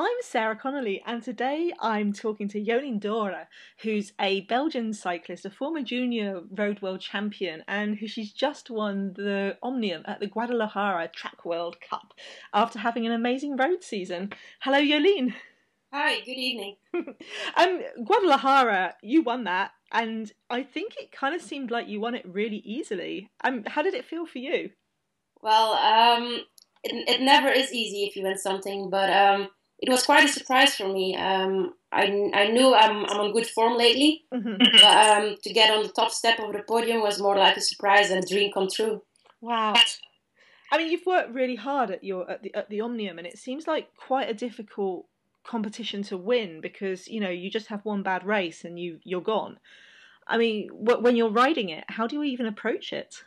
I'm Sarah Connolly, and today I'm talking to Jolien D'Hoore, who's a Belgian cyclist, a former junior road world champion, and who she's just won the Omnium at the Guadalajara Track World Cup after having an amazing road season. Hello, Jolien. Hi, good evening. um, Guadalajara, you won that, and I think it kind of seemed like you won it really easily. Um, how did it feel for you? Well, um, it, it never is easy if you win something, but um, it was quite a surprise for me. Um, I, I knew I'm, I'm on good form lately, mm-hmm. but um, to get on the top step of the podium was more like a surprise and a dream come true. Wow. I mean, you've worked really hard at your at the at the Omnium, and it seems like quite a difficult competition to win because you know you just have one bad race and you you're gone. I mean, when you're riding it, how do you even approach it?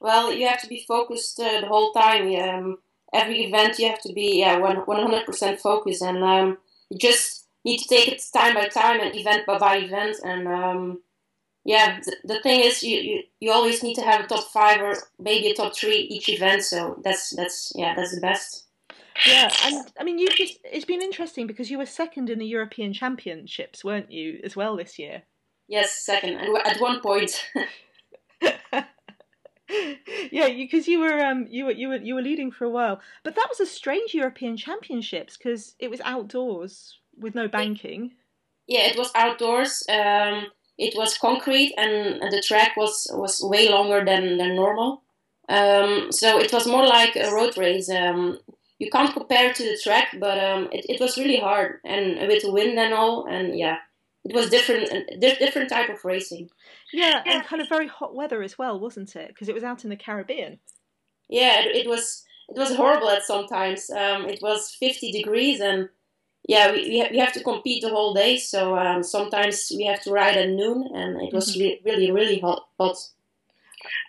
Well, you have to be focused uh, the whole time. Um, every event you have to be yeah one hundred percent focused, and um, you just need to take it time by time and event by, by event. And um, yeah, the, the thing is, you, you you always need to have a top five or maybe a top three each event. So that's that's yeah that's the best. Yeah, and I mean, you just it's been interesting because you were second in the European Championships, weren't you, as well this year? Yes, second, and at one point. yeah, because you, you, were um you were you were you were leading for a while, but that was a strange European Championships because it was outdoors with no banking. Yeah, it was outdoors. Um, it was concrete, and the track was was way longer than than normal. Um, so it was more like a road race. Um, you can't compare it to the track, but um, it, it was really hard and with the wind and all, and yeah, it was different, different type of racing. Yeah, and kind of very hot weather as well, wasn't it? Because it was out in the Caribbean. Yeah, it, it was. It was horrible at sometimes. Um, it was 50 degrees, and yeah, we, we, ha- we have to compete the whole day. So um, sometimes we have to ride at noon, and it was mm-hmm. re- really, really hot. hot.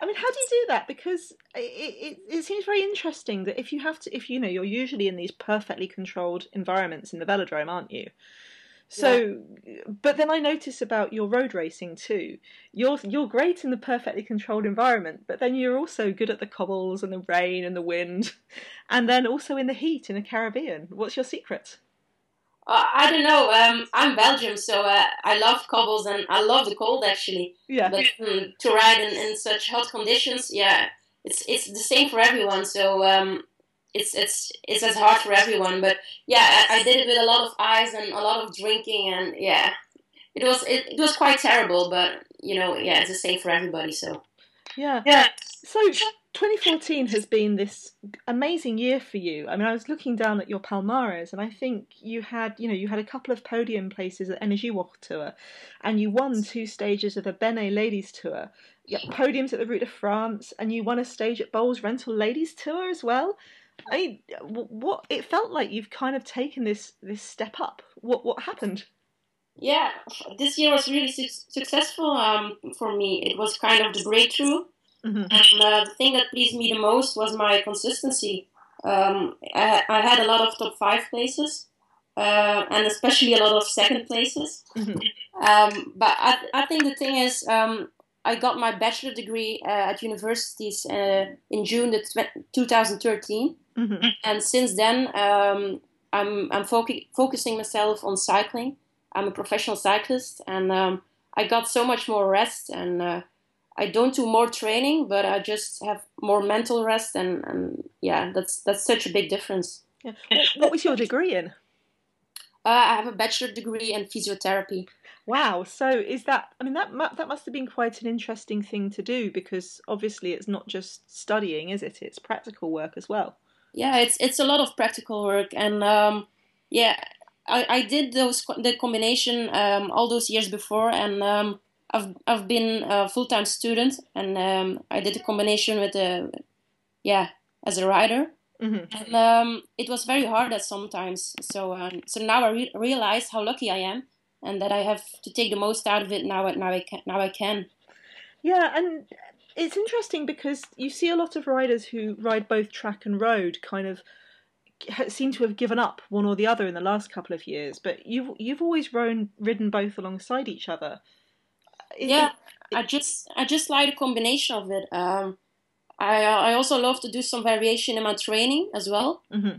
I mean, how do you do that? Because it, it, it seems very interesting that if you have to, if you know, you're usually in these perfectly controlled environments in the velodrome, aren't you? So, yeah. but then I notice about your road racing too. You're you're great in the perfectly controlled environment, but then you're also good at the cobbles and the rain and the wind, and then also in the heat in the Caribbean. What's your secret? Uh, I don't know. Um, I'm Belgium, so uh, I love cobbles and I love the cold actually. Yeah. But um, to ride in, in such hot conditions, yeah, it's it's the same for everyone. So um, it's it's it's as hard for everyone. But yeah, I, I, did it with a lot of eyes and a lot of drinking, and yeah, it was it, it was quite terrible. But you know, yeah, it's the same for everybody. So yeah, yeah. So 2014 has been this amazing year for you. I mean, I was looking down at your Palmares, and I think you had, you know, you had a couple of podium places at Energiewacht Tour, and you won two stages of the BeNe Ladies Tour. You podiums at the Route de France, and you won a stage at Boels Rental Ladies Tour as well. I mean, what it felt like you've kind of taken this this step up. What what happened? Yeah, this year was really su- successful um, for me. It was kind of the breakthrough, mm-hmm. and uh, the thing that pleased me the most was my consistency. Um, I, I, had a lot of top five places, uh, and especially a lot of second places. Mm-hmm. Um, but I, I think the thing is, um, I got my bachelor degree uh, at universities uh, in June the 2013. Mm-hmm. And since then, um, I'm, I'm focusing myself on cycling. I'm a professional cyclist, and um, I got so much more rest. And uh, I don't do more training, but I just have more mental rest. And, and yeah, that's that's such a big difference. Yeah. What was your degree in? Uh, I have a bachelor degree in physiotherapy. Wow. So is that? I mean, that that must have been quite an interesting thing to do because obviously it's not just studying, is it? It's practical work as well yeah, it's it's a lot of practical work, and um, yeah, I, I did those the combination um, all those years before, and um, I've I've been a full time student, and um, I did a combination with a yeah as a writer, mm-hmm. and um, it was very hard at sometimes. So um, so now I re- realize how lucky I am, and that I have to take the most out of it now. Now I can. Now I can. Yeah, and it's interesting because you see a lot of riders who ride both track and road kind of seem to have given up one or the other in the last couple of years but you've you've always ridden ridden both alongside each other yeah it, i just i just like a combination of it um, i i also love to do some variation in my training as well mm-hmm.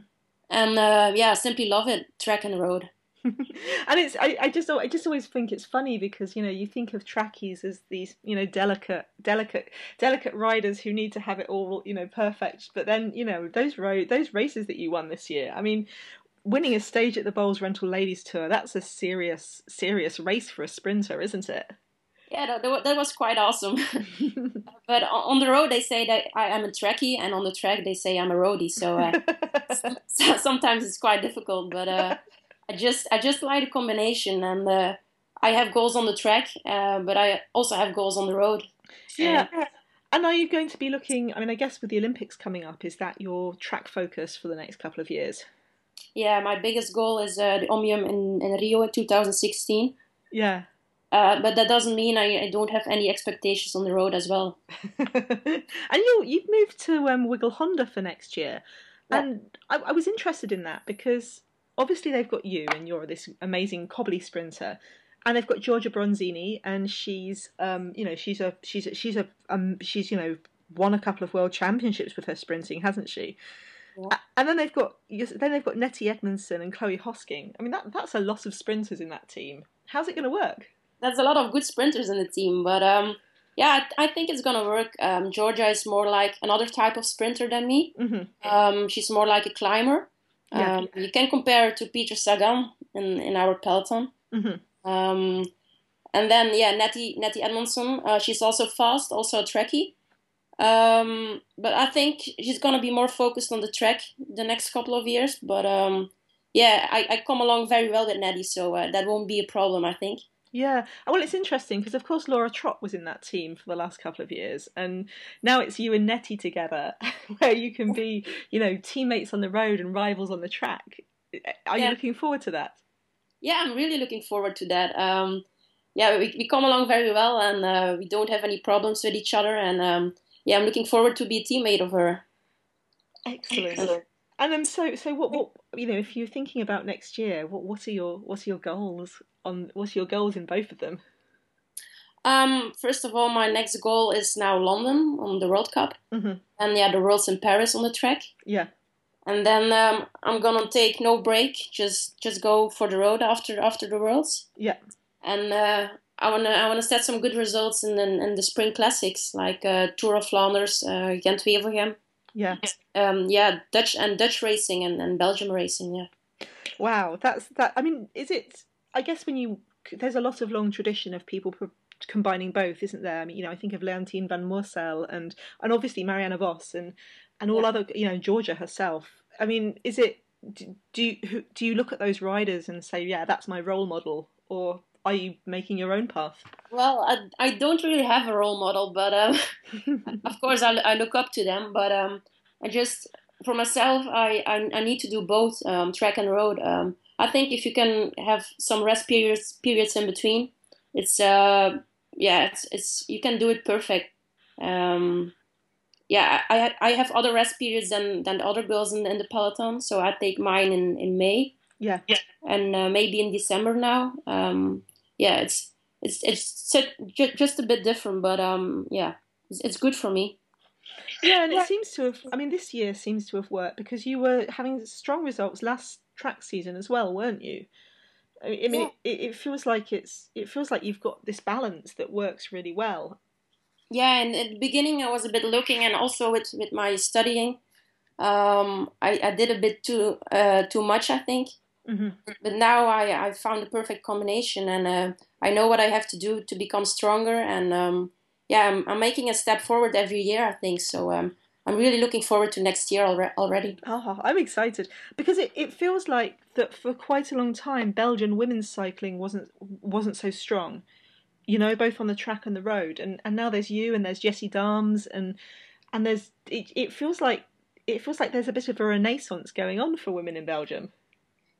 and uh, yeah, simply love it, track and road. and it's I, I just I just always think it's funny because you know you think of trackies as these you know delicate delicate delicate riders who need to have it all you know perfect but then you know those road those races that you won this year I mean winning a stage at the Boels Rental Ladies Tour that's a serious serious race for a sprinter isn't it yeah, that, that was quite awesome. but on the road, they say that I am a trackie, and on the track, they say I'm a roadie. So, uh, sometimes it's quite difficult. But uh, I just I just like the combination, and uh, I have goals on the track, uh, but I also have goals on the road. Yeah. And are you going to be looking? I mean, I guess with the Olympics coming up, is that your track focus for the next couple of years? Yeah, my biggest goal is uh, the Omnium in, in Rio 2016. Yeah. Uh, but that doesn't mean I, I, don't have any expectations on the road as well. and you you've moved to um, Wiggle Honda for next year, yeah. and I, I, was interested in that because obviously they've got you and you're this amazing cobbly sprinter, and they've got Giorgia Bronzini and she's um you know she's a she's a, she's a um she's you know won a couple of world championships with her sprinting, hasn't she? Yeah. And then they've got then they've got Nettie Edmondson and Chloe Hosking. I mean that that's a lot of sprinters in that team. How's it going to work? there's a lot of good sprinters in the team, but um, yeah, I, think it's gonna work. Um, Giorgia is more like another type of sprinter than me. Mm-hmm. Um, she's more like a climber. Yeah. Um, you can compare her to Peter Sagan in, in our peloton. Mm-hmm. Um, and then yeah, Nettie Nettie Edmondson. Uh, she's also fast, also a trackie. Um, but I think she's gonna be more focused on the track the next couple of years. But um, yeah, I, I come along very well with Nettie, so uh, that won't be a problem. I think. Yeah, well, it's interesting because, of course, Laura Trott was in that team for the last couple of years, and now it's you and Nettie together, where you can be, you know, teammates on the road and rivals on the track. Are yeah. you looking forward to that? Yeah, I'm really looking forward to that. Um, yeah, we, we come along very well, and uh, we don't have any problems with each other, and um, yeah, I'm looking forward to be a teammate of her. Excellent. And um, so so what what you know, if you're thinking about next year, what what are your what are your goals on what's your goals in both of them? Um, first of all, my next goal is now London on the World Cup, mm-hmm. and yeah, the World's in Paris on the track. Yeah. And then um, I'm gonna take no break, just just go for the road after after the Worlds. Yeah. And uh, I wanna I wanna set some good results in in, in the Spring Classics like uh, Tour of Flanders, uh, Gent-Wevelgem. Yeah. Um, yeah, Dutch and Dutch racing and, and Belgium racing. Yeah. Wow, that's that. I mean, is it? I guess when you there's a lot of long tradition of people pro- combining both, isn't there? I mean, you know, I think of Leontien van Moorsel and and obviously Marianne Vos and and all yeah. other, you know, Giorgia herself. I mean, is it? Do you do you look at those riders and say, yeah, that's my role model, or are you making your own path? Well, I, I don't really have a role model, but um, of course I, I look up to them. But um, I just for myself, I, I, I need to do both um, track and road. Um, I think if you can have some rest periods periods in between, it's uh yeah it's, it's you can do it perfect. Um, yeah, I I have other rest periods than than the other girls in, in the peloton, so I take mine in in May. Yeah, yeah, and uh, maybe in December now. Um, yeah, it's it's it's just a bit different, but um, yeah, it's, it's good for me. Yeah, and it seems to have. I mean, this year seems to have worked because you were having strong results last track season as well, weren't you? I mean, yeah. it, it feels like it's it feels like you've got this balance that works really well. Yeah, and at the beginning I was a bit looking, and also with with my studying, um, I, I did a bit too uh, too much, I think. Mm-hmm. But now I I found the perfect combination, and uh, I know what I have to do to become stronger, and um, yeah, I'm, I'm making a step forward every year. I think so. Um, I'm really looking forward to next year already. Oh, I'm excited because it, it feels like that for quite a long time Belgian women's cycling wasn't wasn't so strong, you know, both on the track and the road, and and now there's you and there's Jessie Daams and and there's it, it feels like it feels like there's a bit of a renaissance going on for women in Belgium.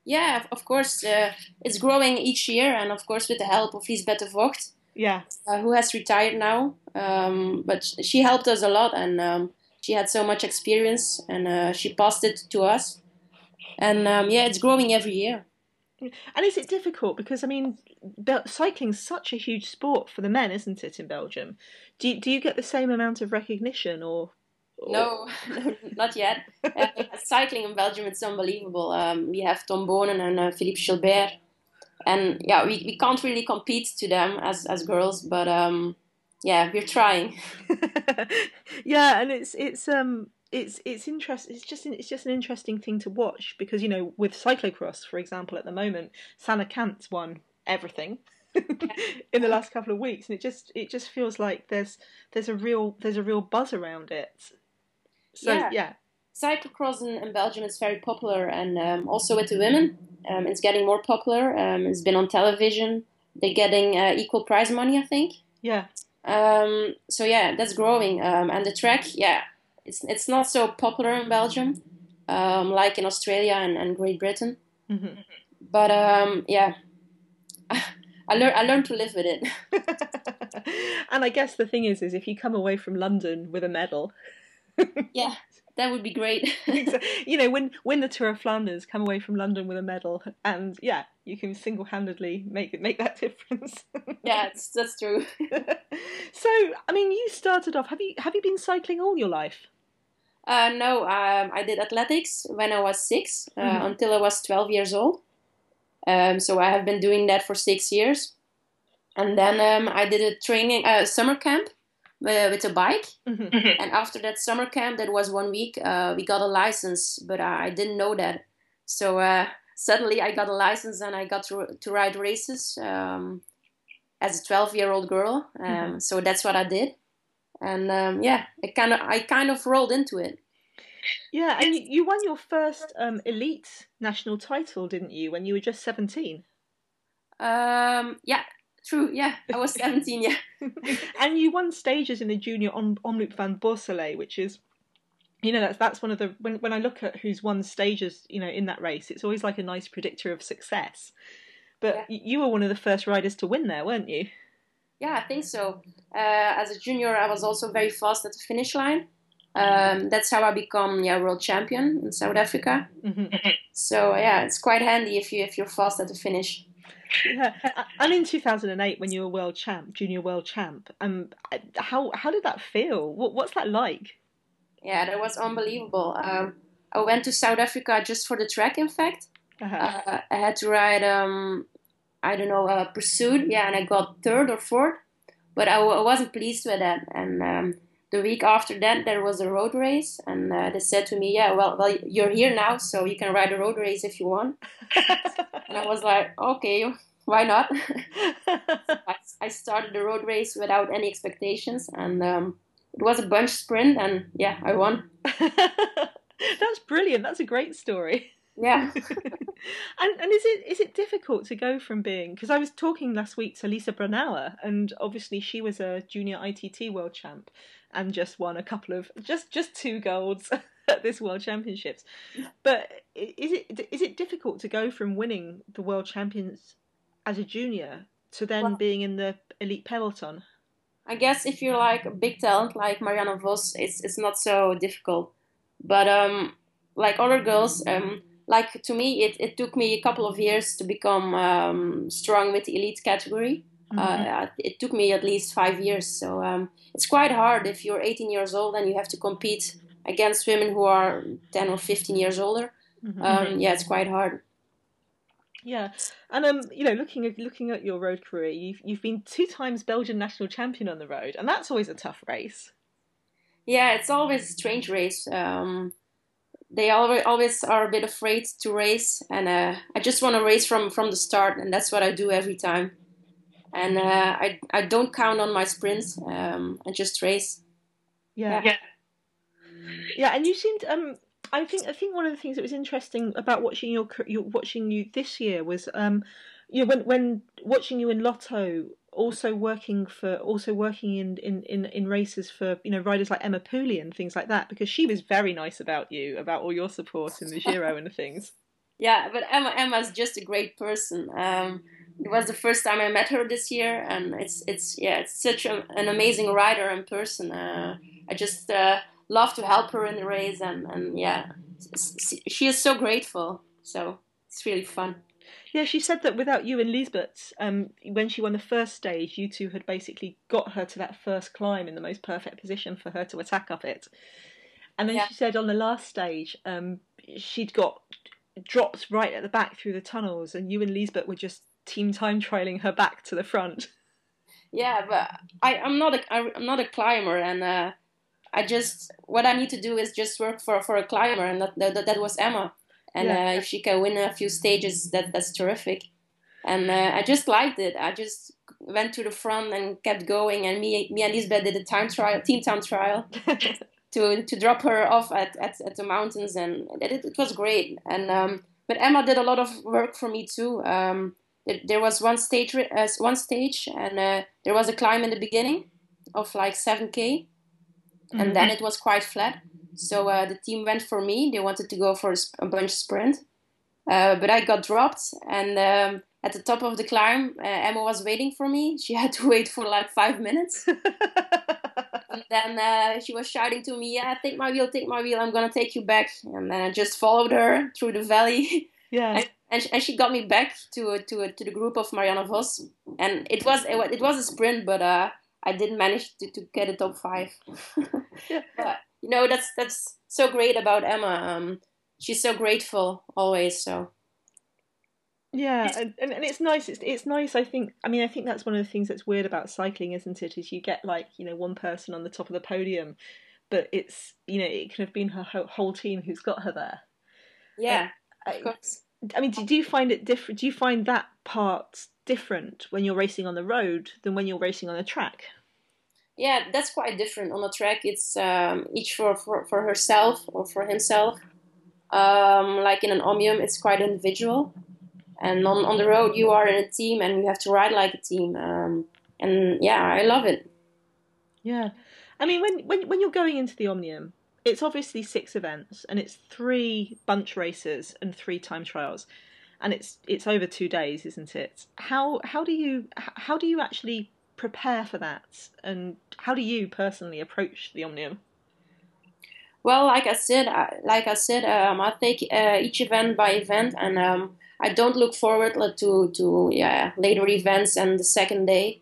Yeah, of course, uh, it's growing each year, and of course with the help of Liesbeth Vocht, yeah, uh, who has retired now, um, but she helped us a lot, and um, she had so much experience and uh, she passed it to us. And um, yeah, it's growing every year. And is it difficult? Because I mean, cycling's such a huge sport for the men, isn't it, in Belgium? Do you, do you get the same amount of recognition, or No, not yet. Uh, cycling in Belgium, it's unbelievable. Um, we have Tom Boonen and uh, Philippe Gilbert. And yeah, we, we can't really compete to them as, as girls, but um, yeah, we're trying. yeah, and it's it's um it's it's interest it's just it's just an interesting thing to watch because you know with cyclocross for example at the moment Sanne Cant's won everything in the last couple of weeks and it just it just feels like there's there's a real there's a real buzz around it so yeah, yeah. cyclocross in, in, Belgium is very popular and um, also with the women um, it's getting more popular um, it's been on television they're getting uh, equal prize money I think yeah um, so yeah that's growing um, and the track yeah it's it's not so popular in Belgium, um, like in Australia and, and Great Britain. Mm-hmm. But um, yeah, I learned I learned to live with it. and I guess the thing is, is if you come away from London with a medal, yeah, that would be great. you know, when win the Tour of Flanders, come away from London with a medal, and yeah, you can single handedly make it make that difference. yeah, that's true. so, I mean, you started off. Have you have you been cycling all your life? Uh, no, um, I did athletics when I was six uh, mm-hmm. until I was 12 years old. Um, so I have been doing that for six years. And then um, I did a training, uh, summer camp uh, with a bike. Mm-hmm. mm-hmm. And after that summer camp, that was one week, uh, we got a license, but I didn't know that. So uh, suddenly I got a license and I got to, to ride races um, as a 12 year old girl. Um, mm-hmm. So that's what I did and um, yeah, it kind of I kind of rolled into it. Yeah, and you won your first um, elite national title, didn't you, when you were just seventeen? Um, yeah, true. Yeah, I was seventeen. yeah, and you won stages in the junior on Omloop van Borssele, which is you know that's that's one of the when when I look at who's won stages you know in that race it's always like a nice predictor of success but yeah. you were one of the first riders to win there weren't you yeah, I think so. Uh, as a junior, I was also very fast at the finish line. Um, that's how I become yeah world champion in South Africa. Mm-hmm. So yeah, it's quite handy if you if you're fast at the finish. Yeah, and in 2008, when you were world champ, junior world champ, um, how how did that feel? What what's that like? Yeah, that was unbelievable. Um, I went to South Africa just for the track. In fact, uh-huh. uh, I had to ride um, I don't know, uh, pursuit. Yeah, and I got third or fourth, but I w- I wasn't pleased with that. And um, the week after that, there was a road race, and uh, they said to me, "Yeah, well, well, you're here now, so you can ride a road race if you want." and I was like, "Okay, why not?" I, I, started the road race without any expectations, and um, it was a bunch sprint, and yeah, I won. That's brilliant. That's a great story. Yeah. and and is it is it difficult to go from being because I was talking last week to Lisa Brennauer and obviously she was a junior ITT world champ and just won a couple of just just two golds at this world championships. But is it is it difficult to go from winning the world champions as a junior to then well, being in the elite peloton? I guess if you're like a big talent like Marianne Vos, it's it's not so difficult. But um, like other girls, um, like to me, it, it took me a couple of years to become um, strong with the elite category. Mm-hmm. Uh, it took me at least five years. So um, it's quite hard if you're 18 years old and you have to compete against women who are 10 or 15 years older. Mm-hmm. Um, yeah, it's quite hard. Yeah, and um, you know, looking at looking at your road career, you've you've been two times Belgian national champion on the road, and that's always a tough race. Yeah, it's always a strange race. Um, they always always are a bit afraid to race, and uh, I just want to race from from the start, and that's what I do every time. And uh, I I don't count on my sprints. Um, I just race. Yeah. yeah. Yeah, and you seemed um I think I think one of the things that was interesting about watching your, your watching you this year was um you know, when when watching you in Lotto also working for also working in, in, in, in races for you know riders like Emma Pooley and things like that because she was very nice about you about all your support in the Giro and the things. Yeah, but Emma Emma's just a great person. Um, it was the first time I met her this year, and it's it's yeah it's such a, an amazing rider in person. Uh, I just uh, love to help her in the race, and and yeah, she is so grateful. So it's really fun. Yeah, she said that without you and Liesbeth, um, when she won the first stage, you two had basically got her to that first climb in the most perfect position for her to attack up it. And then yeah. she said on the last stage, um, she'd got dropped right at the back through the tunnels, and you and Liesbeth were just team time trailing her back to the front. Yeah, but I, I'm not a I'm not a climber, and uh, I just what I need to do is just work for for a climber, and that that, that was Emma. And yeah. uh, if she can win a few stages, that that's terrific. And uh, I just liked it. I just went to the front and kept going. And me me and Liesbeth did a time trial, team time trial. to to drop her off at, at, at the mountains and it, it was great and um, but Emma did a lot of work for me too um, there was one stage uh, one stage and uh, there was a climb in the beginning of like 7k mm-hmm. and then it was quite flat so uh, the team went for me they wanted to go for a, bunch sprint uh, but I got dropped and um, at the top of the climb uh, Emma was waiting for me she had to wait for like five minutes and then uh, she was shouting to me, "Yeah, take my wheel, take my wheel. I'm gonna take you back." And then I just followed her through the valley. Yeah. and, and, and she got me back to to to the group of Marianne Vos, and it was it was a sprint, but uh, I didn't manage to, to get a top five. yeah. But you know that's that's so great about Emma. Um, she's so grateful always. So yeah, and, and, and it's nice. It's it's nice. I think. I mean, I think that's one of the things that's weird about cycling, isn't it? Is you get like you know one person on the top of the podium, but it's you know it could have been her whole team who's got her there. Yeah, uh, of course. I mean, do, do you find it different? Do you find that part different when you're racing on the road than when you're racing on a track? Yeah, that's quite different. On the track, it's um, each for, for, for herself or for himself. Um, like in an omnium, it's quite individual and on, on the road you are in a team and you have to ride like a team um, and yeah i love it yeah i mean when, when when you're going into the omnium it's obviously six events and it's three bunch races and three time trials and it's it's over two days isn't it how how do you how do you actually prepare for that and how do you personally approach the omnium well like i said like i said um, i take uh, each event by event and um, I don't look forward to to yeah later events and the second day.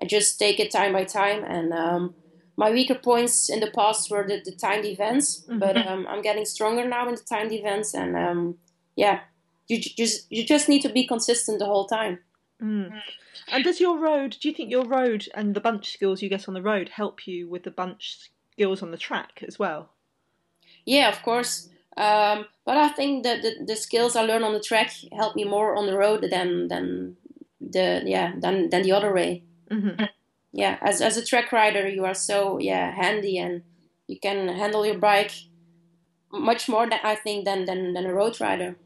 I just take it time by time, and um, my weaker points in the past were the, the timed events, mm-hmm. but um, I'm getting stronger now in the timed events, and um, yeah, you just you just need to be consistent the whole time. Mm. And does your road? Do you think your road and the bunch skills you get on the road help you with the bunch skills on the track as well? Yeah, of course. Um, but I think that the, the skills I learn on the track help me more on the road than than the yeah than than the other way. Mm-hmm. Yeah, as as a track rider, you are so yeah handy and you can handle your bike much more than I think than than than a road rider.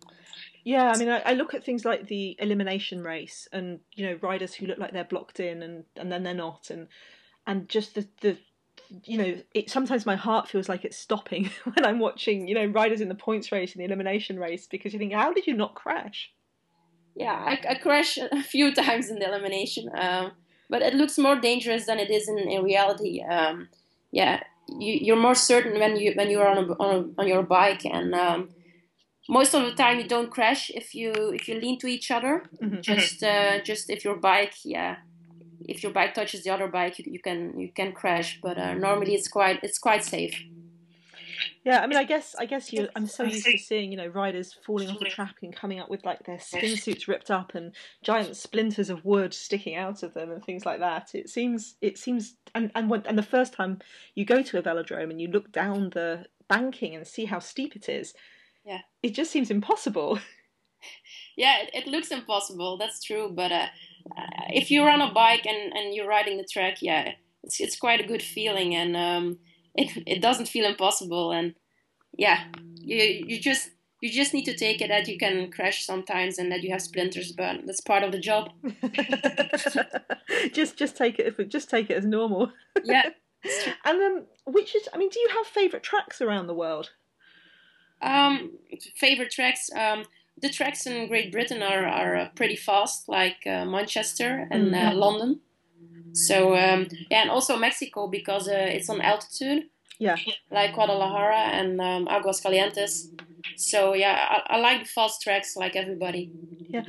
Yeah, I mean, I, I, look at things like the elimination race, and you know, riders who look like they're blocked in, and and then they're not, and and just the the you know, it sometimes my heart feels like it's stopping when I'm watching, you know, riders in the points race and the elimination race because you think, how did you not crash? Yeah, I, I crashed a few times in the elimination, um, but it looks more dangerous than it is in, in reality. Um, yeah, you, you're more certain when you when you're on a, on, a, on your bike, and um, most of the time you don't crash if you if you lean to each other. Mm-hmm. Just uh, just if your bike, yeah, if your bike touches the other bike, you, you can you can crash. But uh, normally it's quite it's quite safe. Yeah, I mean, I guess I guess you. I'm so used to seeing you know riders falling off the track and coming up with like their skin suits ripped up and giant splinters of wood sticking out of them and things like that. It seems it seems and and when, and the first time you go to a velodrome and you look down the banking and see how steep it is, yeah, it just seems impossible. Yeah, it, it looks impossible. That's true, but uh, if you're on a bike and, and you're riding the track, yeah, it's it's quite a good feeling, and um, it it doesn't feel impossible, and yeah, you you just you just need to take it that you can crash sometimes and that you have splinters, but that's part of the job. just just take it if just take it as normal. Yeah. and um, which is I mean, do you have favorite tracks around the world? Um, favorite tracks. Um, the tracks in Great Britain are, are uh, pretty fast, like uh, Manchester and uh, mm-hmm. London. So um, yeah, and also Mexico because uh, it's on altitude. Yeah, like Guadalajara and um, Aguascalientes. So yeah, I, I, like fast tracks like everybody. Yeah,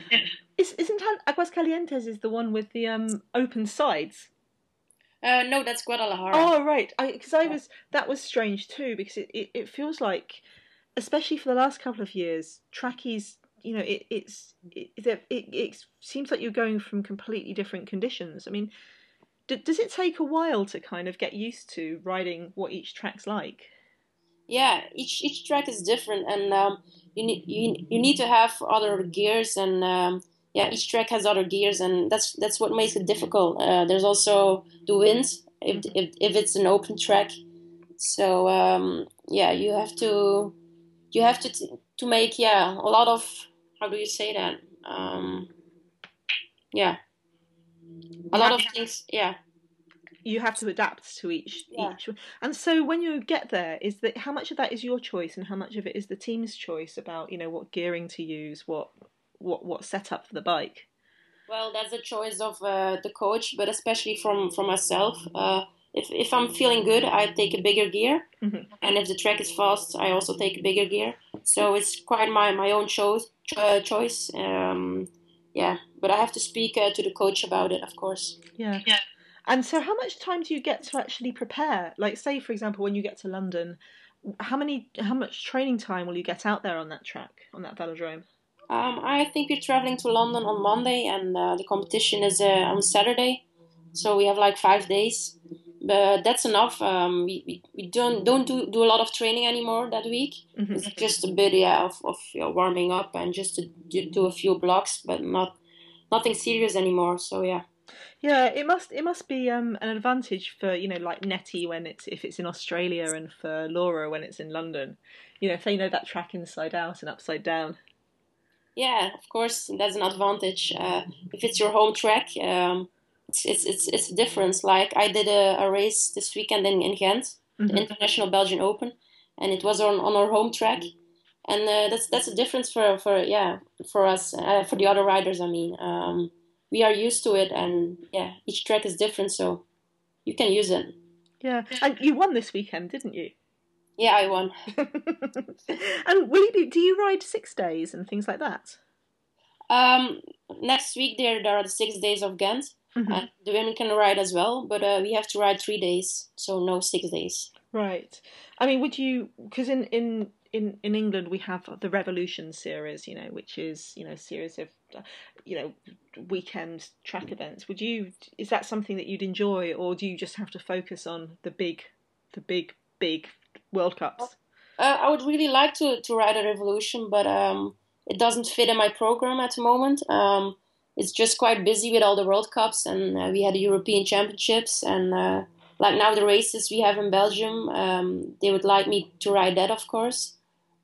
Is, isn't Aguascalientes is the one with the um, open sides? Uh, no, that's Guadalajara. Oh right, because I, I, was that was strange too because it, it, it feels like, especially for the last couple of years, trackies. You know, it it's it, it, it seems like you're going from completely different conditions. I mean, d- does it take a while to kind of get used to riding what each track's like? Yeah, each each track is different, and um, you need you, you need to have other gears and um, yeah, each track has other gears, and that's that's what makes it difficult. Uh, there's also the wind if, if if it's an open track, so um, yeah, you have to you have to to make yeah a lot of how do you say that um, yeah a lot of things yeah you have to adapt to each yeah. each and so when you get there is that how much of that is your choice and how much of it is the team's choice about you know what gearing to use what what what setup for the bike? Well, that's a choice of uh, the coach, but especially from from myself. Uh, if if I'm feeling good, I take a bigger gear, mm-hmm. and if the track is fast, I also take a bigger gear. So it's quite my my own choice. Uh, choice. Um, yeah, but I have to speak uh, to the coach about it, of course. Yeah. Yeah. And so, how much time do you get to actually prepare? Like, say, for example, when you get to London, how many, how much training time will you get out there on that track, on that velodrome? Um, I think we're traveling to London on Monday, and uh, the competition is uh, on Saturday. So we have like five days, but that's enough. Um, we, we, we don't don't do, do a lot of training anymore that week. Mm-hmm. It's just a bit yeah of, of you know, warming up and just to do, do a few blocks, but not nothing serious anymore. So yeah. Yeah, it must it must be um, an advantage for you know like Nettie when it's if it's in Australia and for Laura when it's in London. You know if they know that track inside out and upside down yeah, of course, that's an advantage. Uh, if it's your home track, um, it's, it's it's a difference. Like I did a, a race this weekend in, in Ghent, mm-hmm. the International Belgian Open, and it was on, on our home track, and uh, that's that's a difference for for yeah for us uh, for the other riders. I mean, um, we are used to it, and yeah, each track is different, so you can use it. Yeah, and you won this weekend, didn't you? Yeah, I won. and will you be, do you ride six days and things like that? Um, next week there there are the six days of Ghent. Mm-hmm. And the women can ride as well, but uh, we have to ride three days, so no six days. Right. I mean, would you? Because in in in in England we have the Revolution series, you know, which is you know a series of you know weekend track events. Would you? Is that something that you'd enjoy, or do you just have to focus on the big, the big, big World Cups? Uh, I would really like to, to ride a Revolution, but um, it doesn't fit in my program at the moment. Um, it's just quite busy with all the World Cups, and uh, we had the European Championships, and uh, like now the races we have in Belgium, um, they would like me to ride that, of course.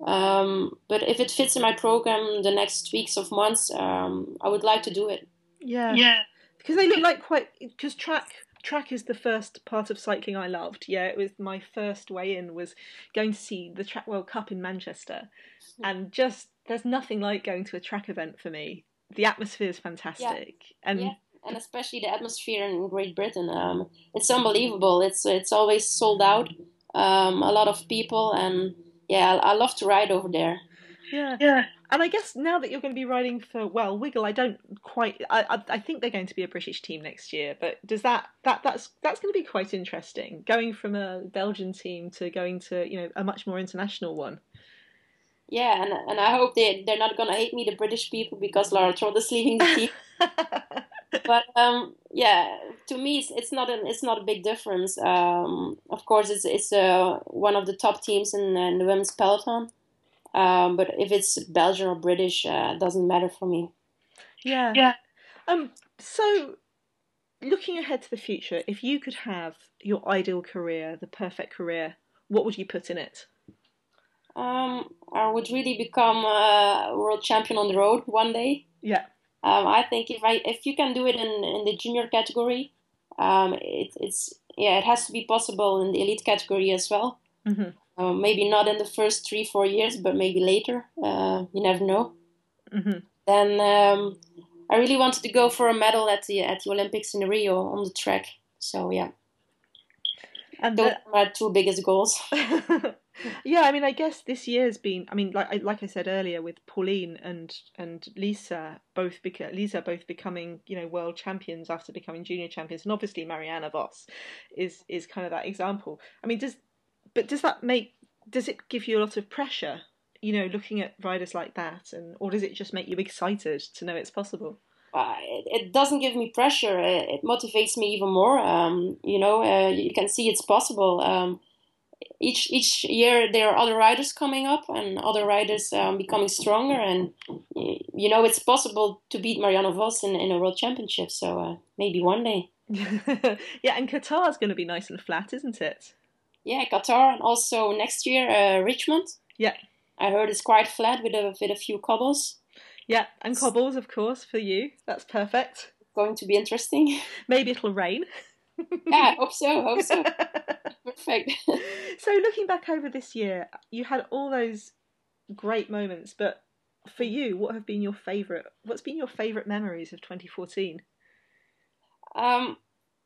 Um, but if it fits in my program the next weeks of months, um, I would like to do it. Yeah, yeah, because they look like quite because track track is the first part of cycling I loved. Yeah, it was my first way in was going to see the Track World Cup in Manchester, and just there's nothing like going to a track event for me. The atmosphere is fantastic, yeah. and yeah. and especially the atmosphere in Great Britain. Um, it's unbelievable. It's it's always sold out. Um, a lot of people, and yeah, I, I love to ride over there. Yeah, yeah. And I guess now that you're going to be riding for well, Wiggle, I don't quite. I, I, I think they're going to be a British team next year. But does that that that's that's going to be quite interesting, going from a Belgian team to going to you know a much more international one. Yeah, and and I hope they they're not going to hate me, the British people, because Laura Trott is leaving the team. but um, yeah, to me, it's, it's not an it's not a big difference. Um, of course, it's it's uh, one of the top teams in, in the women's peloton. Um, but if it's Belgian or British, uh, it doesn't matter for me. Yeah. Yeah. Um. So, looking ahead to the future, if you could have your ideal career, the perfect career, what would you put in it? Um, I would really become a world champion on the road one day. Yeah. Um, I think if I if you can do it in in the junior category, um, it, it's yeah, it has to be possible in the elite category as well. Mm-hmm. Uh, maybe not in the first three, four years, but maybe later. Uh, you never know. Mm-hmm. Then um, I really wanted to go for a medal at the at the Olympics in Rio on the track. So yeah, and those are my two biggest goals. yeah, I mean, I guess this year's been. I mean, like like I said earlier, with Pauline and and Lisa both beca- Lisa both becoming you know world champions after becoming junior champions, and obviously Marianne Vos is is kind of that example. I mean, does but does that make does it give you a lot of pressure? You know, looking at riders like that, and or does it just make you excited to know it's possible? Uh, it, it, doesn't give me pressure. It, it motivates me even more. Um, you know, uh, you can see it's possible. Um, each each year there are other riders coming up and other riders um, becoming stronger and you know it's possible to beat Marianne Vos in, in a world championship so uh, maybe one day. Yeah and Qatar is going to be nice and flat isn't it? Yeah Qatar and also next year uh, Richmond. Yeah. I heard it's quite flat with a with a few cobbles. Yeah and cobbles of course for you. That's perfect. Going to be interesting. Maybe it'll rain yeah I hope so hope so perfect. so looking back over this year, you had all those great moments, but for you, what have been your favorite? What's been your favorite memories of 2014? Um,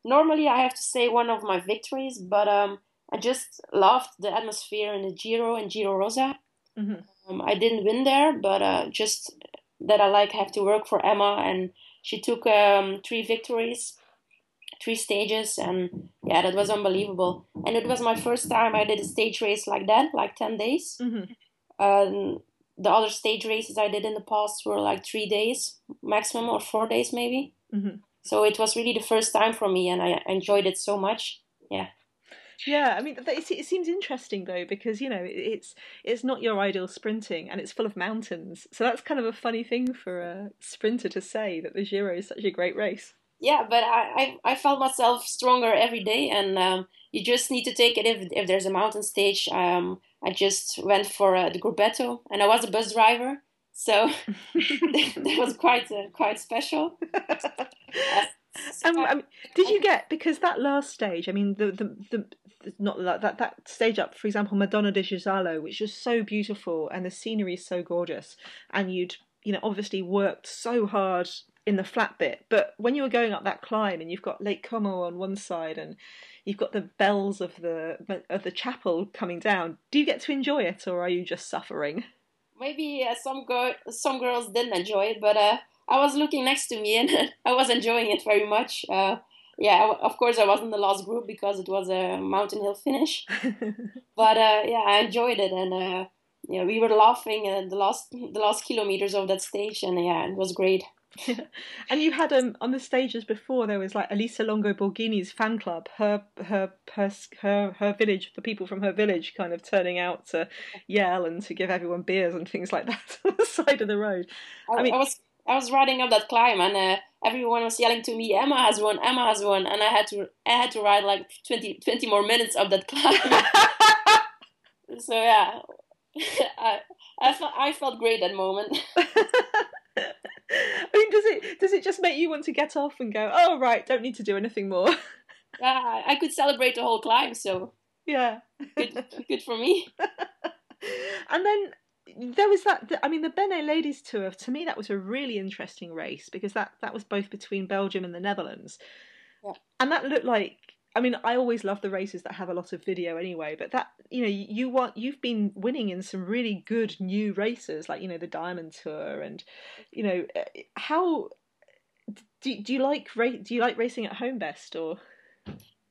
normally I have to say one of my victories, but um, I just loved the atmosphere in the Giro and Giro Rosa. Mm-hmm. Um, I didn't win there, but uh, just that I like have to work for Emma, and she took um, three victories three stages and yeah that was unbelievable. And it was my first time i did a stage race like that like 10 days. Mm-hmm. um, the other stage races i did in the past were like three days maximum or four days maybe. Mm-hmm. so it was really the first time for me and i enjoyed it so much. Yeah. Yeah, I mean, it, seems interesting though because you know it's it's not your ideal sprinting and it's full of mountains, so that's kind of a funny thing for a sprinter to say that the Giro is such a great race yeah, but I, I, I felt myself stronger every day, and um, you just need to take it if if there's a mountain stage. Um, I just went for uh, the gruppetto, and I was a bus driver, so that was quite uh, quite special. um, um, did you get because that last stage? I mean, the the, the, the not that, that that stage up, for example, Madonna di Ghisallo, which was so beautiful and the scenery is so gorgeous, and you'd you know obviously worked so hard in the flat bit. But when you were going up that climb and you've got Lake Como on one side and you've got the bells of the of the chapel coming down, do you get to enjoy it or are you just suffering? Maybe uh, some girl, some girls didn't enjoy it, but uh, I was looking next to me and I was enjoying it very much. Uh, yeah, of course I was in the last group because it was a mountain hill finish. but uh, yeah, I enjoyed it and uh, yeah, we were laughing at the last the last kilometers of that stage, and yeah, it was great. and you had um on the stages before there was like Elisa Longo Borghini's fan club, her her her her her village, the people from her village kind of turning out to yell and to give everyone beers and things like that on the side of the road. I, I mean, I was I was riding up that climb and uh, everyone was yelling to me, "Emma has won! Emma has won!" And I had to I had to ride like 20, 20 more minutes up that climb. so yeah, I I felt I felt great that moment. I mean, does it does it just make you want to get off and go? Oh right, don't need to do anything more. Yeah, I could celebrate the whole climb, so yeah, good, good for me. and then there was that. I mean, the BeNe Ladies Tour. To me, that was a really interesting race because that that was both between Belgium and the Netherlands, yeah. and that looked like I mean, I always love the races that have a lot of video anyway, but that you know, you want you've been winning in some really good new races, like you know the Diamond Tour, and you know eh, how do do you like do you like racing at home best or?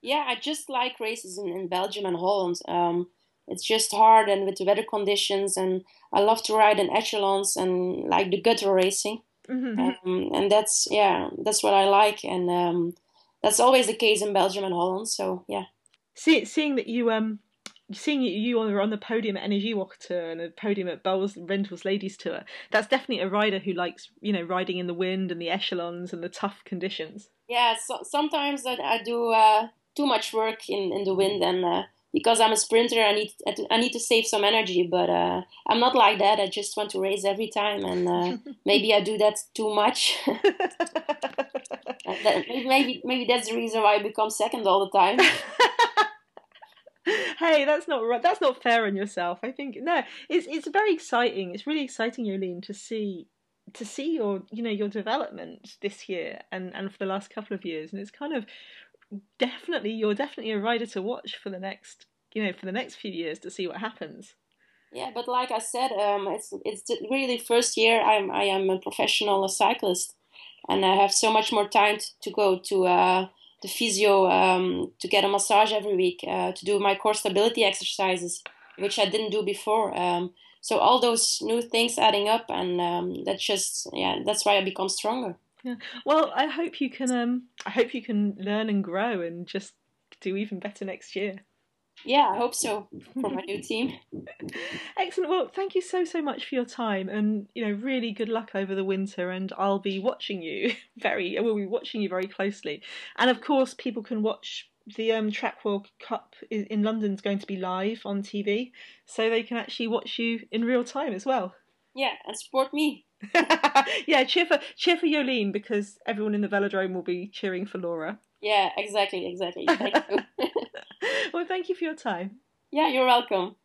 Yeah, I just like races in, in Belgium and Holland. Um, it's just hard and with the weather conditions, and I love to ride in echelons and like the gutter racing, mm-hmm. um, and that's yeah, that's what I like, and um, that's always the case in Belgium and Holland. So yeah. See, seeing that you um, seeing you, you were on the podium at Energiewacht Tour and a podium at Boels Rentals Ladies Tour, that's definitely a rider who likes you know riding in the wind and the echelons and the tough conditions. Yeah, so, sometimes I, I do uh, too much work in, in the wind and. Uh, because I'm a sprinter, I need I need to save some energy. But uh, I'm not like that. I just want to race every time, and uh, maybe I do that too much. maybe maybe that's the reason why I become second all the time. hey, that's not right. That's not fair on yourself. I think no, it's it's very exciting. It's really exciting, Jolien, to see to see your you know your development this year and and for the last couple of years, and it's kind of definitely you're definitely a rider to watch for the next you know, for the next few years to see what happens. Yeah, but like I said, um, it's it's really first year I'm I am a professional cyclist, and I have so much more time to go to uh, the physio um, to get a massage every week, uh, to do my core stability exercises, which I didn't do before. Um, so all those new things adding up, and um, that's just yeah, that's why I become stronger. Yeah. Well, I hope you can. Um, I hope you can learn and grow and just do even better next year. Yeah, I hope so for my new team. Excellent. Well, thank you so so much for your time, and you know, really good luck over the winter. And I'll be watching you very. We'll be watching you very closely, and of course, people can watch the um, Track World Cup in London is going to be live on TV, so they can actually watch you in real time as well. Yeah, and support me. yeah, cheer for cheer for Jolien because everyone in the velodrome will be cheering for Laura. Yeah, exactly, exactly. Thank you. well, thank you for your time. Yeah, you're welcome.